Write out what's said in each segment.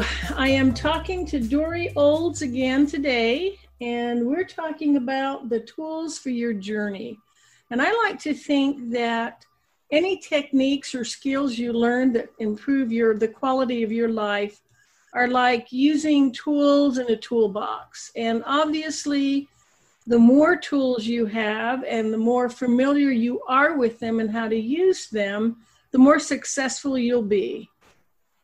I am talking to Dory Olds again today, and we're talking about the tools for your journey. And I like to think that any techniques or skills you learn that improve your the quality of your life are like using tools in a toolbox. And obviously, the more tools you have and the more familiar you are with them and how to use them, the more successful you'll be.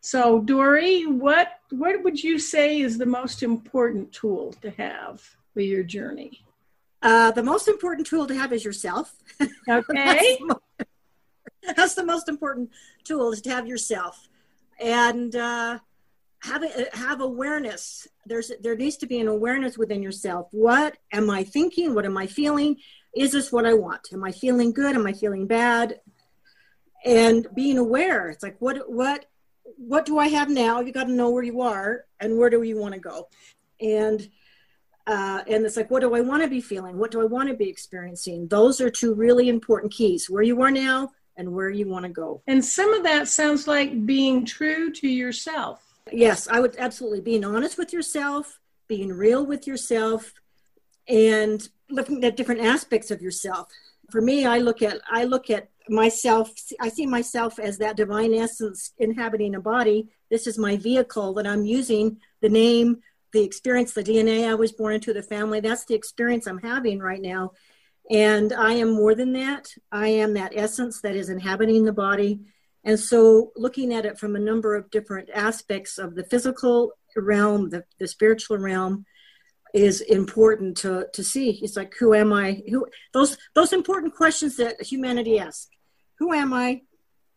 So, Dory, what what would you say is the most important tool to have for your journey? Uh, the most important tool to have is yourself. Okay. that's, the most important tool is to have yourself, and uh, have have awareness. There's there needs to be an awareness within yourself. What am I thinking? What am I feeling? Is this what I want? Am I feeling good? Am I feeling bad? And being aware. It's like what what what do I have now? You got to know where you are and where do you want to go. And uh, and it's like, what do I want to be feeling? What do I want to be experiencing? Those are two really important keys: where you are now and where you want to go. And some of that sounds like being true to yourself Yes, I would absolutely being honest with yourself, being real with yourself, and looking at different aspects of yourself. For me, I look at I look at myself. I see myself as that divine essence inhabiting a body. This is my vehicle that I'm using. The name, the experience, the DNA I was born into, the family. That's the experience I'm having right now. And I am more than that. I am that essence that is inhabiting the body and so, looking at it from a number of different aspects of the physical realm, the, the spiritual realm, is important to, to see. It's like, who am I? Who those those important questions that humanity asks. Who am I?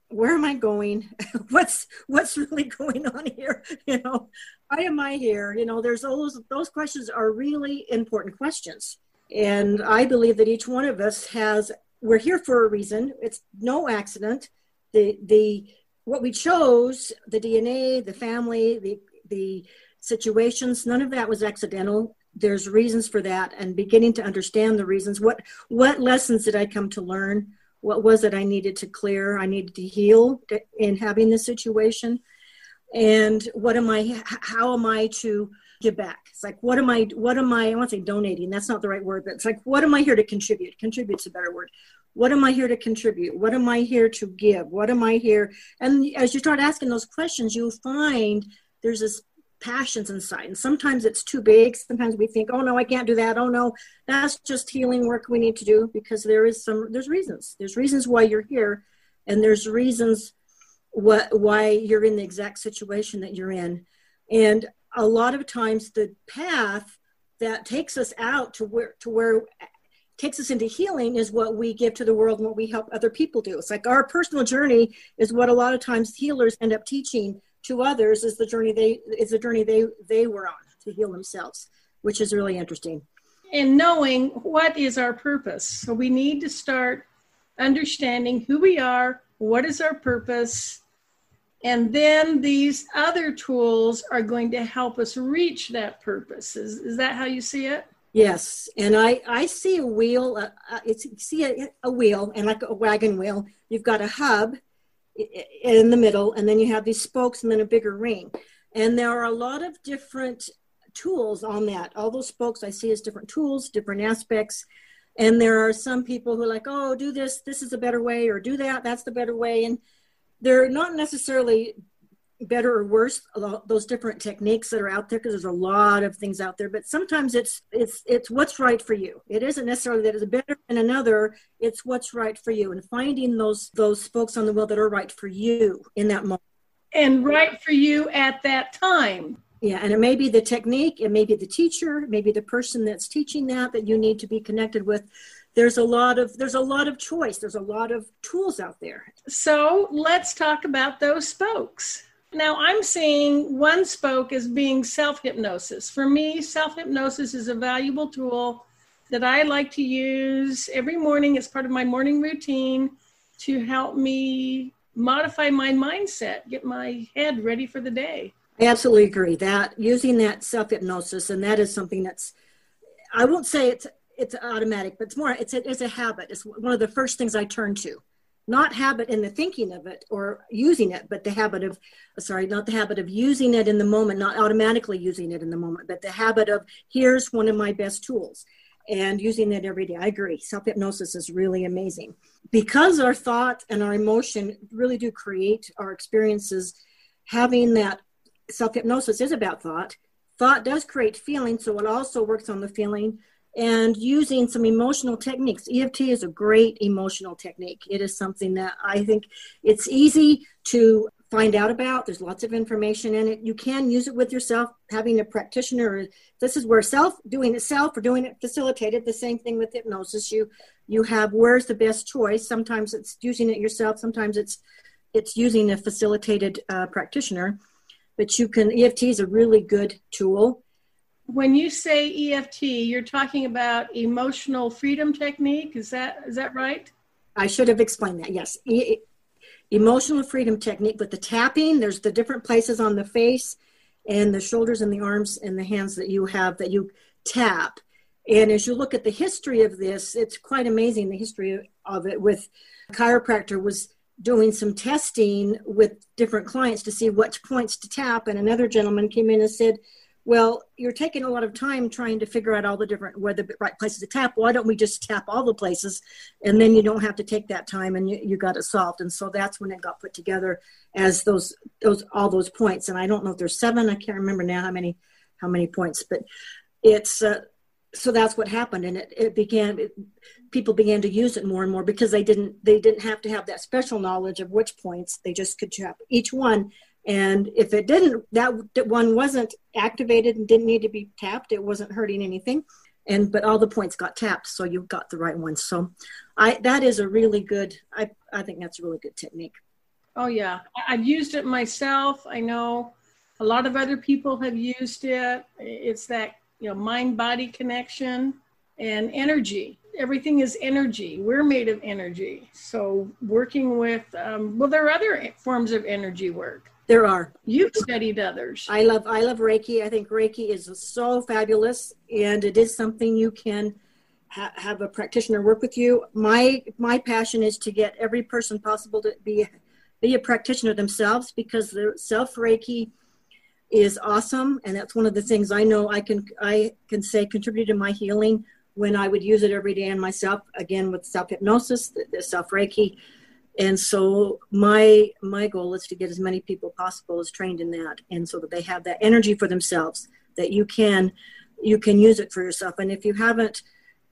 Where am I going? what's what's really going on here? You know, why am I here? You know, there's those those questions are really important questions. And I believe that each one of us has we're here for a reason. It's no accident the the what we chose, the DNA, the family, the the situations, none of that was accidental. There's reasons for that, and beginning to understand the reasons. What what lessons did I come to learn? What was it I needed to clear? I needed to heal in having this situation, and what am I? How am I to give back? It's like what am I? What am I? I want to say donating. That's not the right word, but it's like what am I here to contribute? Contribute's a better word what am i here to contribute what am i here to give what am i here and as you start asking those questions you'll find there's this passions inside. And sometimes it's too big. Sometimes we think oh no i can't do that. Oh no. That's just healing work we need to do because there is some there's reasons. There's reasons why you're here and there's reasons what why you're in the exact situation that you're in. And a lot of times the path that takes us out to where to where takes us into healing is what we give to the world and what we help other people do. It's like our personal journey is what a lot of times healers end up teaching to others is the journey they is the journey they they were on to heal themselves, which is really interesting. And knowing what is our purpose. So we need to start understanding who we are, what is our purpose, and then these other tools are going to help us reach that purpose. Is, is that how you see it? Yes, and I I see a wheel. Uh, uh it's see a, a, wheel and like a wagon wheel. You've got a hub in the middle, and then you have these spokes, and then a bigger ring. And there are a lot of different tools on that. All those spokes I see as different tools, different aspects. And there are some people who are like, oh, do this. This is a better way, or do that. That's the better way. And they're not necessarily better or worse those different techniques that are out there because there's a lot of things out there but sometimes it's it's it's what's right for you. It isn't necessarily that it's better than another it's what's right for you and finding those those spokes on the wheel that are right for you in that moment and right for you at that time. Yeah and it may be the technique it may be the teacher maybe the person that's teaching that that you need to be connected with. There's a lot of there's a lot of choice there's a lot of tools out there. So let's talk about those spokes Now, I'm seeing one spoke as being self hypnosis. For me, self hypnosis is a valuable tool that I like to use every morning as part of my morning routine to help me modify my mindset, get my head ready for the day. I absolutely agree that using that self hypnosis, and that is something that's, I won't say it's it's automatic, but it's more it's a, it's a habit. It's one of the first things I turn to not habit in the thinking of it or using it, but the habit of, sorry, not the habit of using it in the moment, not automatically using it in the moment, but the habit of here's one of my best tools and using it every day. I agree. Self hypnosis is really amazing because our thought and our emotion really do create our experiences. Having that self hypnosis is about thought. Thought does create feeling, so it also works on the feeling and using some emotional techniques. EFT is a great emotional technique. It is something that I think it's easy to find out about. There's lots of information in it. You can use it with yourself, having a practitioner. This is where self doing it self or doing it facilitated. The same thing with hypnosis. You you have where's the best choice. Sometimes it's using it yourself. Sometimes it's it's using a facilitated uh, practitioner. But you can EFT is a really good tool when you say EFT, you're talking about emotional freedom technique. Is that is that right? I should have explained that. Yes, e- emotional freedom technique. But the tapping, there's the different places on the face, and the shoulders and the arms and the hands that you have that you tap. And as you look at the history of this, it's quite amazing. The history of it with chiropractor was doing some testing with different clients to see which points to tap, and another gentleman came in and said well, you're taking a lot of time trying to figure out all the different where the right places to tap. Why don't we just tap all the places, and then you don't have to take that time, and you, you got it solved. And so that's when it got put together as those those all those points. And I don't know if there's seven. I can't remember now how many how many points, but it's uh, so that's what happened, and it it began. It, people began to use it more and more because they didn't they didn't have to have that special knowledge of which points they just could tap each one and if it didn't, that one wasn't activated and didn't need to be tapped, it wasn't hurting anything. And but all the points got tapped, so you got the right one. So, I that is a really good. I I think that's a really good technique. Oh yeah, I've used it myself. I know a lot of other people have used it. It's that you know mind body connection and energy everything is energy. We're made of energy. So working with, um, well, there are other forms of energy work. There are. You've studied others. I love I love Reiki. I think Reiki is so fabulous, and it is something you can ha- have a practitioner work with you. My my passion is to get every person possible to be be a practitioner themselves because the self Reiki is awesome, and that's one of the things I know I can I can say contributed to my healing when I would use it every day on myself. Again with self hypnosis, the, the self Reiki and so my my goal is to get as many people possible as trained in that. And so that they have that energy for themselves that you can you can use it for yourself. And if you haven't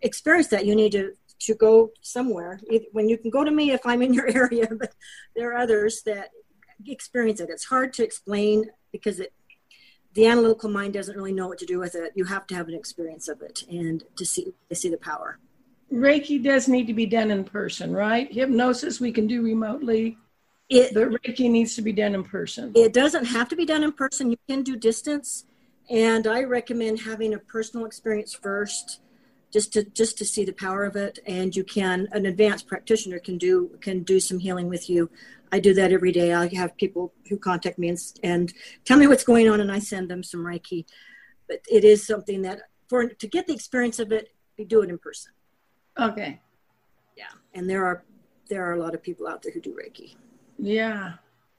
experienced that you need to to go somewhere. When you can go to me if i'm in your area but there are others that experience it. It's hard to explain because it the analytical mind doesn't really know what to do with it. You have to have an experience of it and to see to see the power Reiki does need to be done in person, right? Hypnosis we can do remotely. It, but Reiki needs to be done in person. It doesn't have to be done in person. You can do distance, and I recommend having a personal experience first, just to just to see the power of it. And you can an advanced practitioner can do can do some healing with you. I do that every day. I have people who contact me and, and tell me what's going on, and I send them some Reiki. But it is something that for to get the experience of it, you do it in person. Okay. Yeah, and there are there are a lot of people out there who do Reiki. Yeah.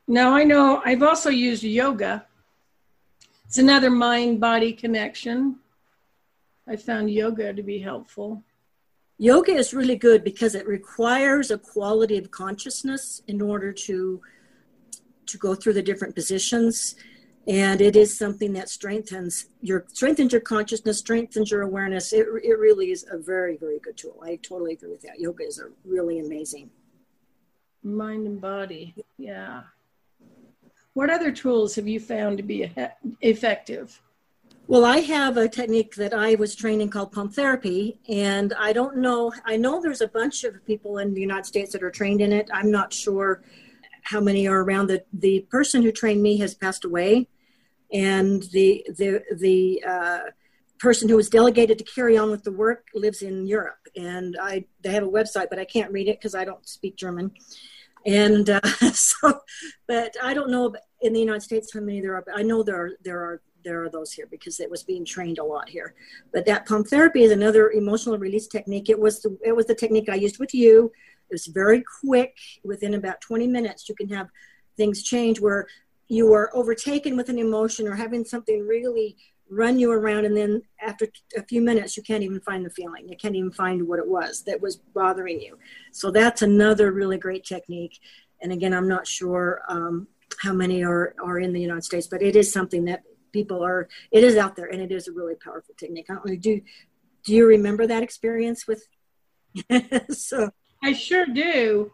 Now I know I've also used yoga. It's another mind body connection. I found yoga to be helpful. Yoga is really good because it requires a quality of consciousness in order to to go through the different positions and it is something that strengthens your strengthens your consciousness strengthens your awareness. It, it really is a very very good tool. I totally agree with that. Yoga is a really amazing. Mind and body. Yeah. What other tools have you found to be effective? Well i have a technique that i was training called pump therapy and i don't know i know there's a bunch of people in the united states that are trained in it. I'm not sure how many are around. The the person who trained me has passed away, and the the the uh, person who was delegated to carry on with the work lives in Europe. And I they have a website, but I can't read it because I don't speak German. And uh, so, but I don't know in the United States how many there are. But I know there are there are there are those here because it was being trained a lot here. But that pump therapy is another emotional release technique. It was the, it was the technique I used with you. It was very quick. Within about 20 minutes, you can have things change where you are overtaken with an emotion or having something really run you around and then after a few minutes you can't even find the feeling. You can't even find what it was that was bothering you. So that's another really great technique. And again i'm not sure um, how many are, are in the united states but it is something that people are it is out there and it is a really powerful technique. I don't do do you remember that experience with so i sure do.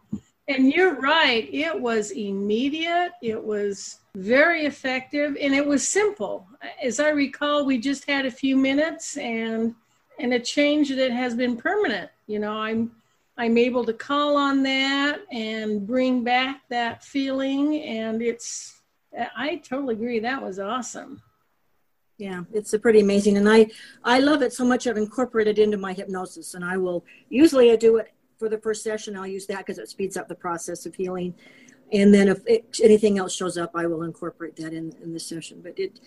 And you're right it was immediate it was very effective and it was simple. As i recall we just had a few minutes and and a change that has been permanent. You know i'm i'm able to call on that and bring back that feeling and it's i totally agree that was awesome. Yeah it's pretty amazing and i i love it so much i've incorporated into my hypnosis and i will usually i do it for the first session i'll use that because it speeds up the process of healing and then if it, anything else shows up, I will incorporate that in, in the session. But it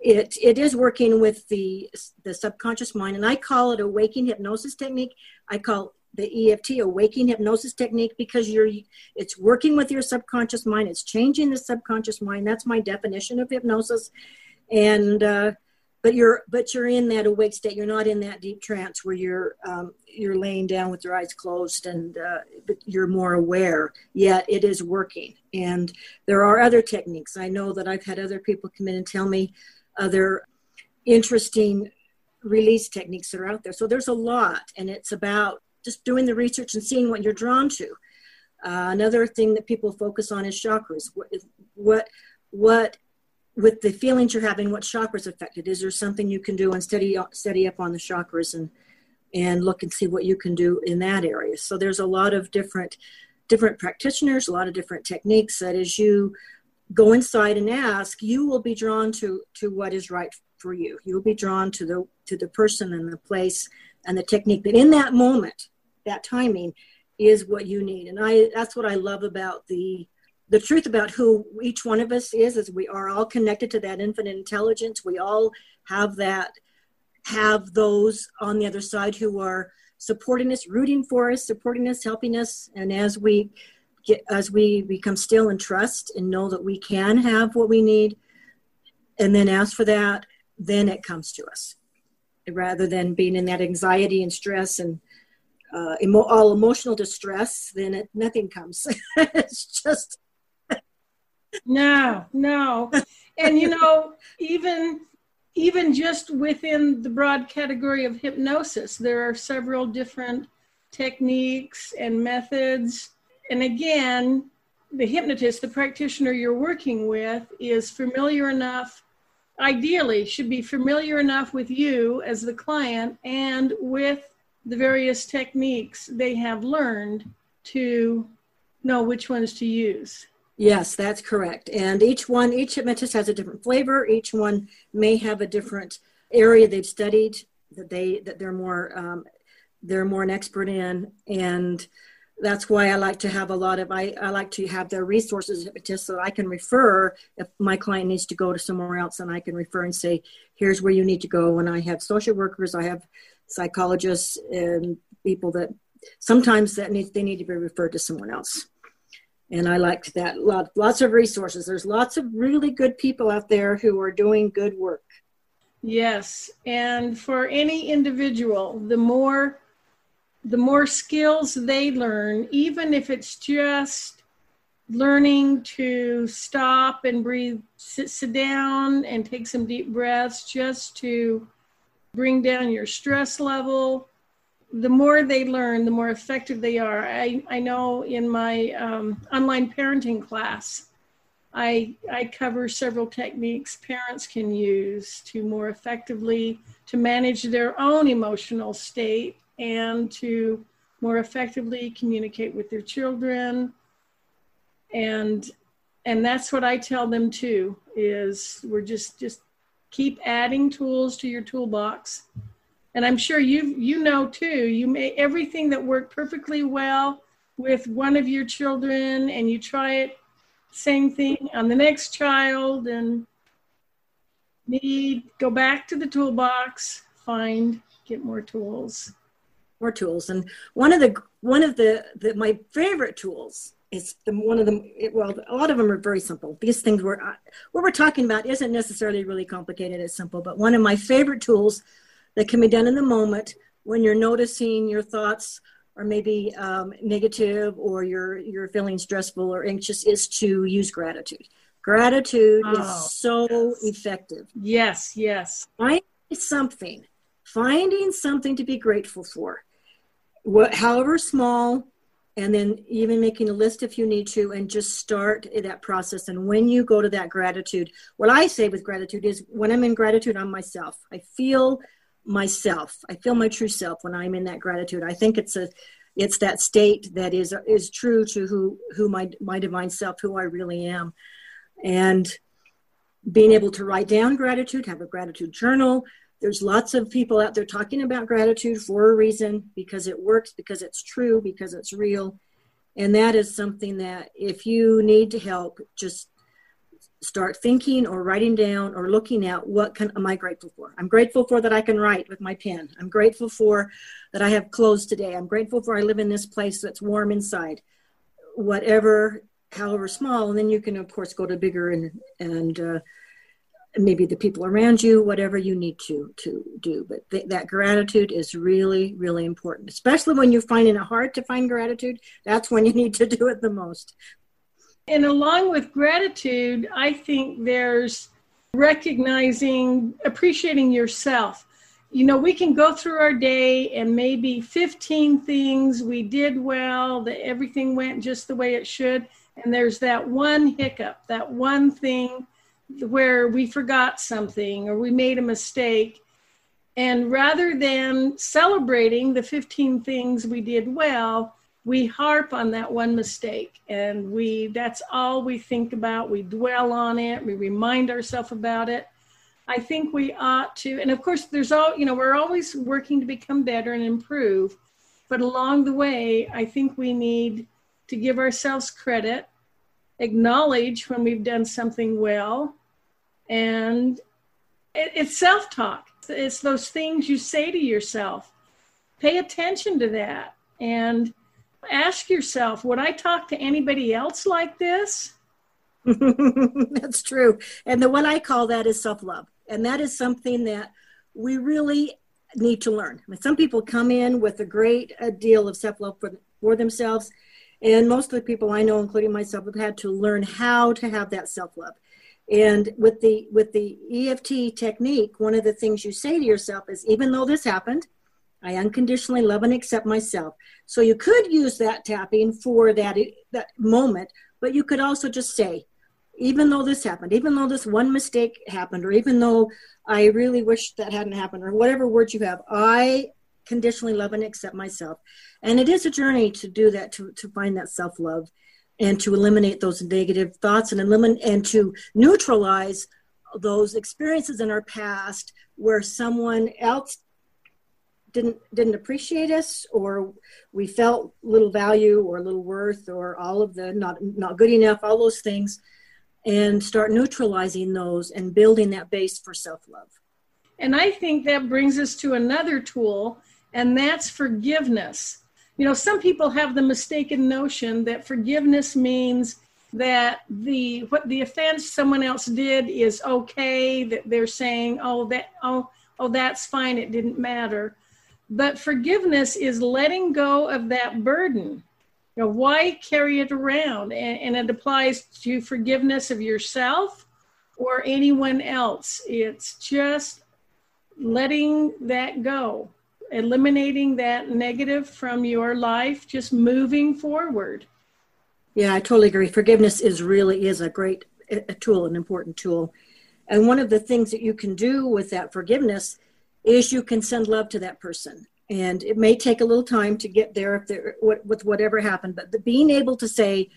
it it is working with the the subconscious mind, and I call it a waking hypnosis technique. I call the EFT a waking hypnosis technique because you're it's working with your subconscious mind. It's changing the subconscious mind. That's my definition of hypnosis, and uh, but you're but you're in that awake state. You're not in that deep trance where you're um, you're laying down with your eyes closed and uh, you're more aware. Yet it is working. And there are other techniques. I know that i've had other people come in and tell me other interesting release techniques that are out there. So there's a lot and it's about just doing the research and seeing what you're drawn to. Uh, another thing that people focus on is chakras. What what what with the feelings you're having, what chakras affected? Is there something you can do and study study up on the chakras and and look and see what you can do in that area? So there's a lot of different different practitioners, a lot of different techniques that as you go inside and ask, you will be drawn to to what is right for you. You will be drawn to the to the person and the place and the technique that in that moment, that timing is what you need. And I that's what I love about the the truth about who each one of us is is we are all connected to that infinite intelligence. We all have that have those on the other side who are supporting us rooting for us supporting us helping us. And as we get as we become still and trust and know that we can have what we need and then ask for that then it comes to us. Rather than being in that anxiety and stress and uh, emo- all emotional distress then it, nothing comes. It's just no, no. And you know, even even just within the broad category of hypnosis, there are several different techniques and methods. And again, the hypnotist, the practitioner you're working with, is familiar enough, ideally, should be familiar enough with you as the client and with the various techniques they have learned to know which ones to use. Yes, that's correct. And each one, each hypnotist has a different flavor. Each one may have a different area they've studied that they that they're more um, they're more an expert in, and that's why I like to have a lot of I, I like to have their resources just so I can refer if my client needs to go to somewhere else and I can refer and say here's where you need to go. And I have social workers, I have psychologists and people that sometimes that need they need to be referred to someone else and I liked that. Lot, lots of resources. There's lots of really good people out there who are doing good work. Yes, and for any individual, the more the more skills they learn, even if it's just learning to stop and breathe, sit, sit down and take some deep breaths just to bring down your stress level, the more they learn, the more effective they are. I, I know in my um, online parenting class, I, I cover several techniques parents can use to more effectively to manage their own emotional state and to more effectively communicate with their children and and that's what I tell them too is we're just just keep adding tools to your toolbox. And I'm sure you you know too, you may everything that worked perfectly well with one of your children and you try it same thing on the next child and need go back to the toolbox, find get more tools. More tools. And one of the one of the, the my favorite tools is the, one of them well a lot of them are very simple these things were uh, what we're talking about isn't necessarily really complicated it's simple but one of my favorite tools that can be done in the moment when you're noticing your thoughts are maybe um, negative or you're you're feeling stressful or anxious is to use gratitude. Gratitude oh, is so yes. effective. Yes yes. Find something finding something to be grateful for. What however small and then even making a list if you need to and just start that process. And when you go to that gratitude what i say with gratitude is when i'm in gratitude on myself i feel myself. I feel my true self when i'm in that gratitude. I think it's a it's that state that is is true to who who my my divine self who i really am. And being able to write down gratitude have a gratitude journal. There's lots of people out there talking about gratitude for a reason because it works, because it's true, because it's real. And that is something that if you need to help, just start thinking or writing down or looking at what can am I grateful for? I'm grateful for that I can write with my pen. I'm grateful for that I have clothes today. I'm grateful for I live in this place that's warm inside. Whatever, however small, and then you can of course go to bigger and and uh, maybe the people around you whatever you need to to do but th- that gratitude is really really important especially when you're finding it hard to find gratitude that's when you need to do it the most and along with gratitude i think there's recognizing appreciating yourself you know we can go through our day and maybe 15 things we did well that everything went just the way it should and there's that one hiccup that one thing where we forgot something or we made a mistake. And rather than celebrating the 15 things we did well, we harp on that one mistake and we that's all we think about. We dwell on it, we remind ourselves about it. I think we ought to, and of course, there's all, you know, we're always working to become better and improve. But along the way, I think we need to give ourselves credit acknowledge when we've done something well, and it, it's self talk. It's those things you say to yourself. Pay attention to that and ask yourself would I talk to anybody else like this? That's true. And the what I call that is self love. And that is something that we really need to learn. I mean, some people come in with a great a deal of self love for, for themselves, and most of the people I know, including myself, have had to learn how to have that self love. And with the with the EFT technique, one of the things you say to yourself is, even though this happened, I unconditionally love and accept myself. So you could use that tapping for that that moment, but you could also just say, even though this happened, even though this one mistake happened, or even though I really wish that hadn't happened, or whatever words you have, I conditionally love and accept myself. And it is a journey to do that, to, to find that self love and to eliminate those negative thoughts and eliminate and to neutralize those experiences in our past where someone else didn't didn't appreciate us or we felt little value or little worth or all of the not not good enough all those things and start neutralizing those and building that base for self-love and i think that brings us to another tool and that's forgiveness you know, some people have the mistaken notion that forgiveness means that the what the offense someone else did is okay, that they're saying, oh, that oh, oh, that's fine, it didn't matter. But forgiveness is letting go of that burden. You know, why carry it around? And, and it applies to forgiveness of yourself or anyone else. It's just letting that go eliminating that negative from your life, just moving forward. Yeah, I totally agree. Forgiveness is really is a great a tool, an important tool. And one of the things that you can do with that forgiveness is you can send love to that person. And it may take a little time to get there if there with whatever happened, but the, being able to say,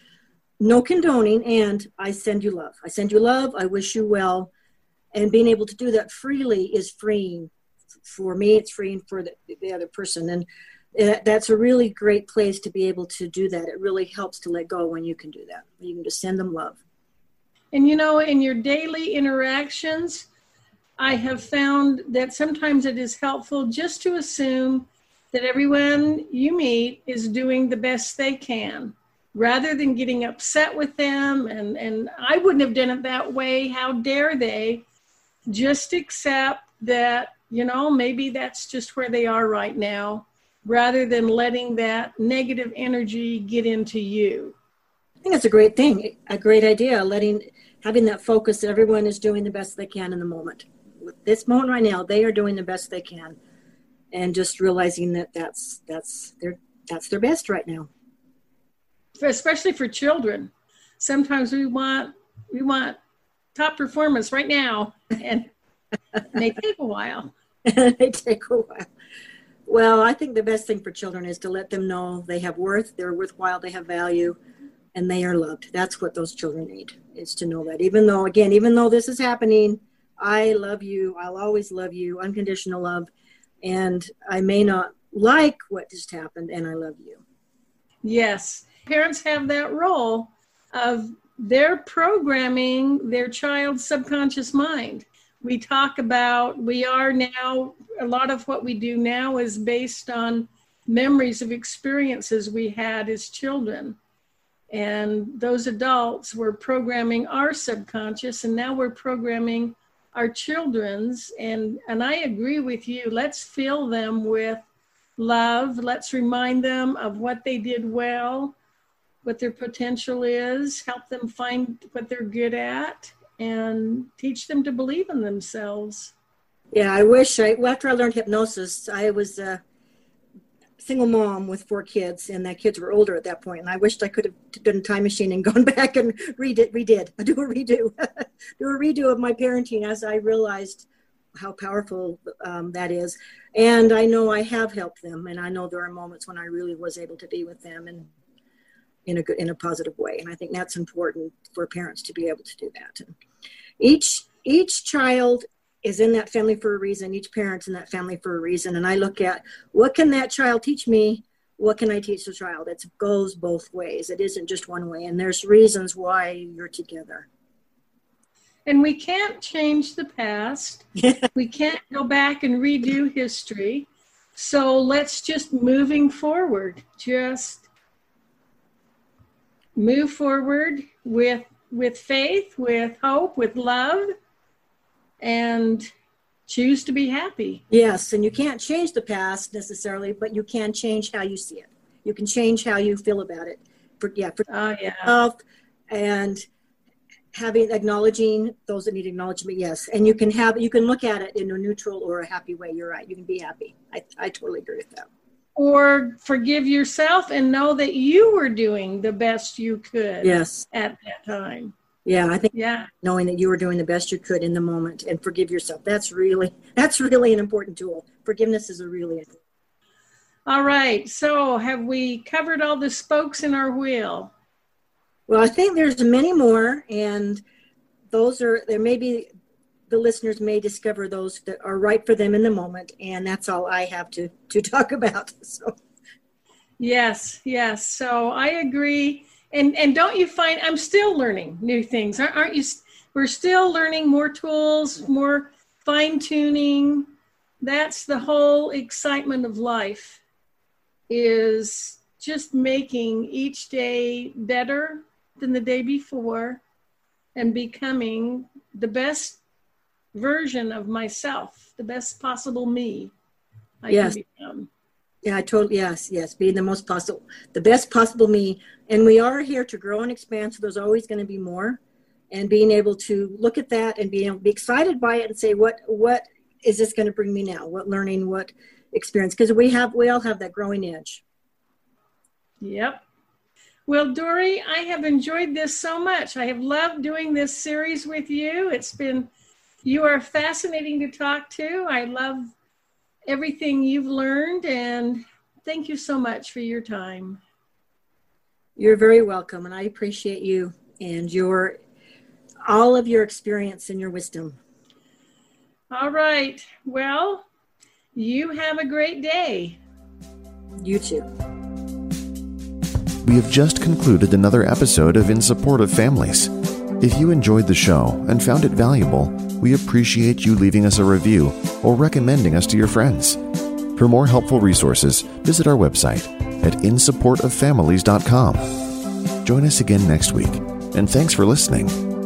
no condoning, and I send you love. I send you love. I wish you well. And being able to do that freely is freeing. For me, it's freeing for the, the other person. And uh, that's a really great place to be able to do that. It really helps to let go when you can do that. You can just send them love. And you know, in your daily interactions, I have found that sometimes it is helpful just to assume that everyone you meet is doing the best they can rather than getting upset with them. And, and I wouldn't have done it that way. How dare they? Just accept that, you know, maybe that's just where they are right now rather than letting that negative energy get into you. I think it's a great thing, a great idea, letting having that focus that everyone is doing the best they can in the moment. This moment right now, they are doing the best they can, and just realizing that that's that's their that's their best right now. Especially for children, sometimes we want we want top performance right now, and they take a while. they take a while. Well, I think the best thing for children is to let them know they have worth, they're worthwhile, they have value, and they are loved. That's what those children need, is to know that. Even though, again, even though this is happening, I love you. I'll always love you, unconditional love. And I may not like what just happened, and I love you. Yes. Parents have that role of they're programming their child's subconscious mind we talk about we are now a lot of what we do now is based on memories of experiences we had as children and those adults were programming our subconscious and now we're programming our children's and and i agree with you let's fill them with love let's remind them of what they did well what their potential is help them find what they're good at and teach them to believe in themselves. Yeah, I wish I, after I learned hypnosis, I was a single mom with four kids, and the kids were older at that point. and I wished I could have done a time machine and gone back and redid, redid, do a redo, do a redo of my parenting as I realized how powerful um, that is. And I know I have helped them, and I know there are moments when I really was able to be with them and in a good, in a positive way. And I think that's important for parents to be able to do that. And each each child is in that family for a reason. Each parent's in that family for a reason. And I look at what can that child teach me? What can I teach the child? It goes both ways. It isn't just one way. And there's reasons why you're together. And we can't change the past. we can't go back and redo history. So let's just moving forward, just move forward with with faith, with hope, with love, and choose to be happy. Yes, and you can't change the past necessarily, but you can change how you see it. You can change how you feel about it. For yeah, for oh, yeah. yourself and having acknowledging those that need acknowledgement, yes. And you can have you can look at it in a neutral or a happy way. You're right. You can be happy. I, I totally agree with that or forgive yourself and know that you were doing the best you could yes at that time yeah i think yeah. knowing that you were doing the best you could in the moment and forgive yourself. That's really that's really an important tool. Forgiveness is a really all right. So have we covered all the spokes in our wheel? Well i think there's many more and those are there may be the listeners may discover those that are right for them in the moment and that's all i have to to talk about so. Yes yes. So i agree and and don't you find i'm still learning new things aren't you we're still learning more tools more fine tuning that's the whole excitement of life is just making each day better than the day before and becoming the best version of myself, the best possible me I yes. can become. Yeah, I totally yes, yes, being the most possible, the best possible me, and we are here to grow and expand. So there's always going to be more, and being able to look at that and being be excited by it and say, what what is this going to bring me now? What learning? What experience? Because we have we all have that growing edge. Yep. Well, Dory, I have enjoyed this so much. I have loved doing this series with you. It's been you are fascinating to talk to. I love everything you've learned, and thank you so much for your time. You're very welcome, and I appreciate you and your all of your experience and your wisdom. All right. Well, you have a great day. You too. We have just concluded another episode of In Support of Families. If you enjoyed the show and found it valuable, we appreciate you leaving us a review or recommending us to your friends. For more helpful resources, visit our website at insupportoffamilies.com. Join us again next week, and thanks for listening.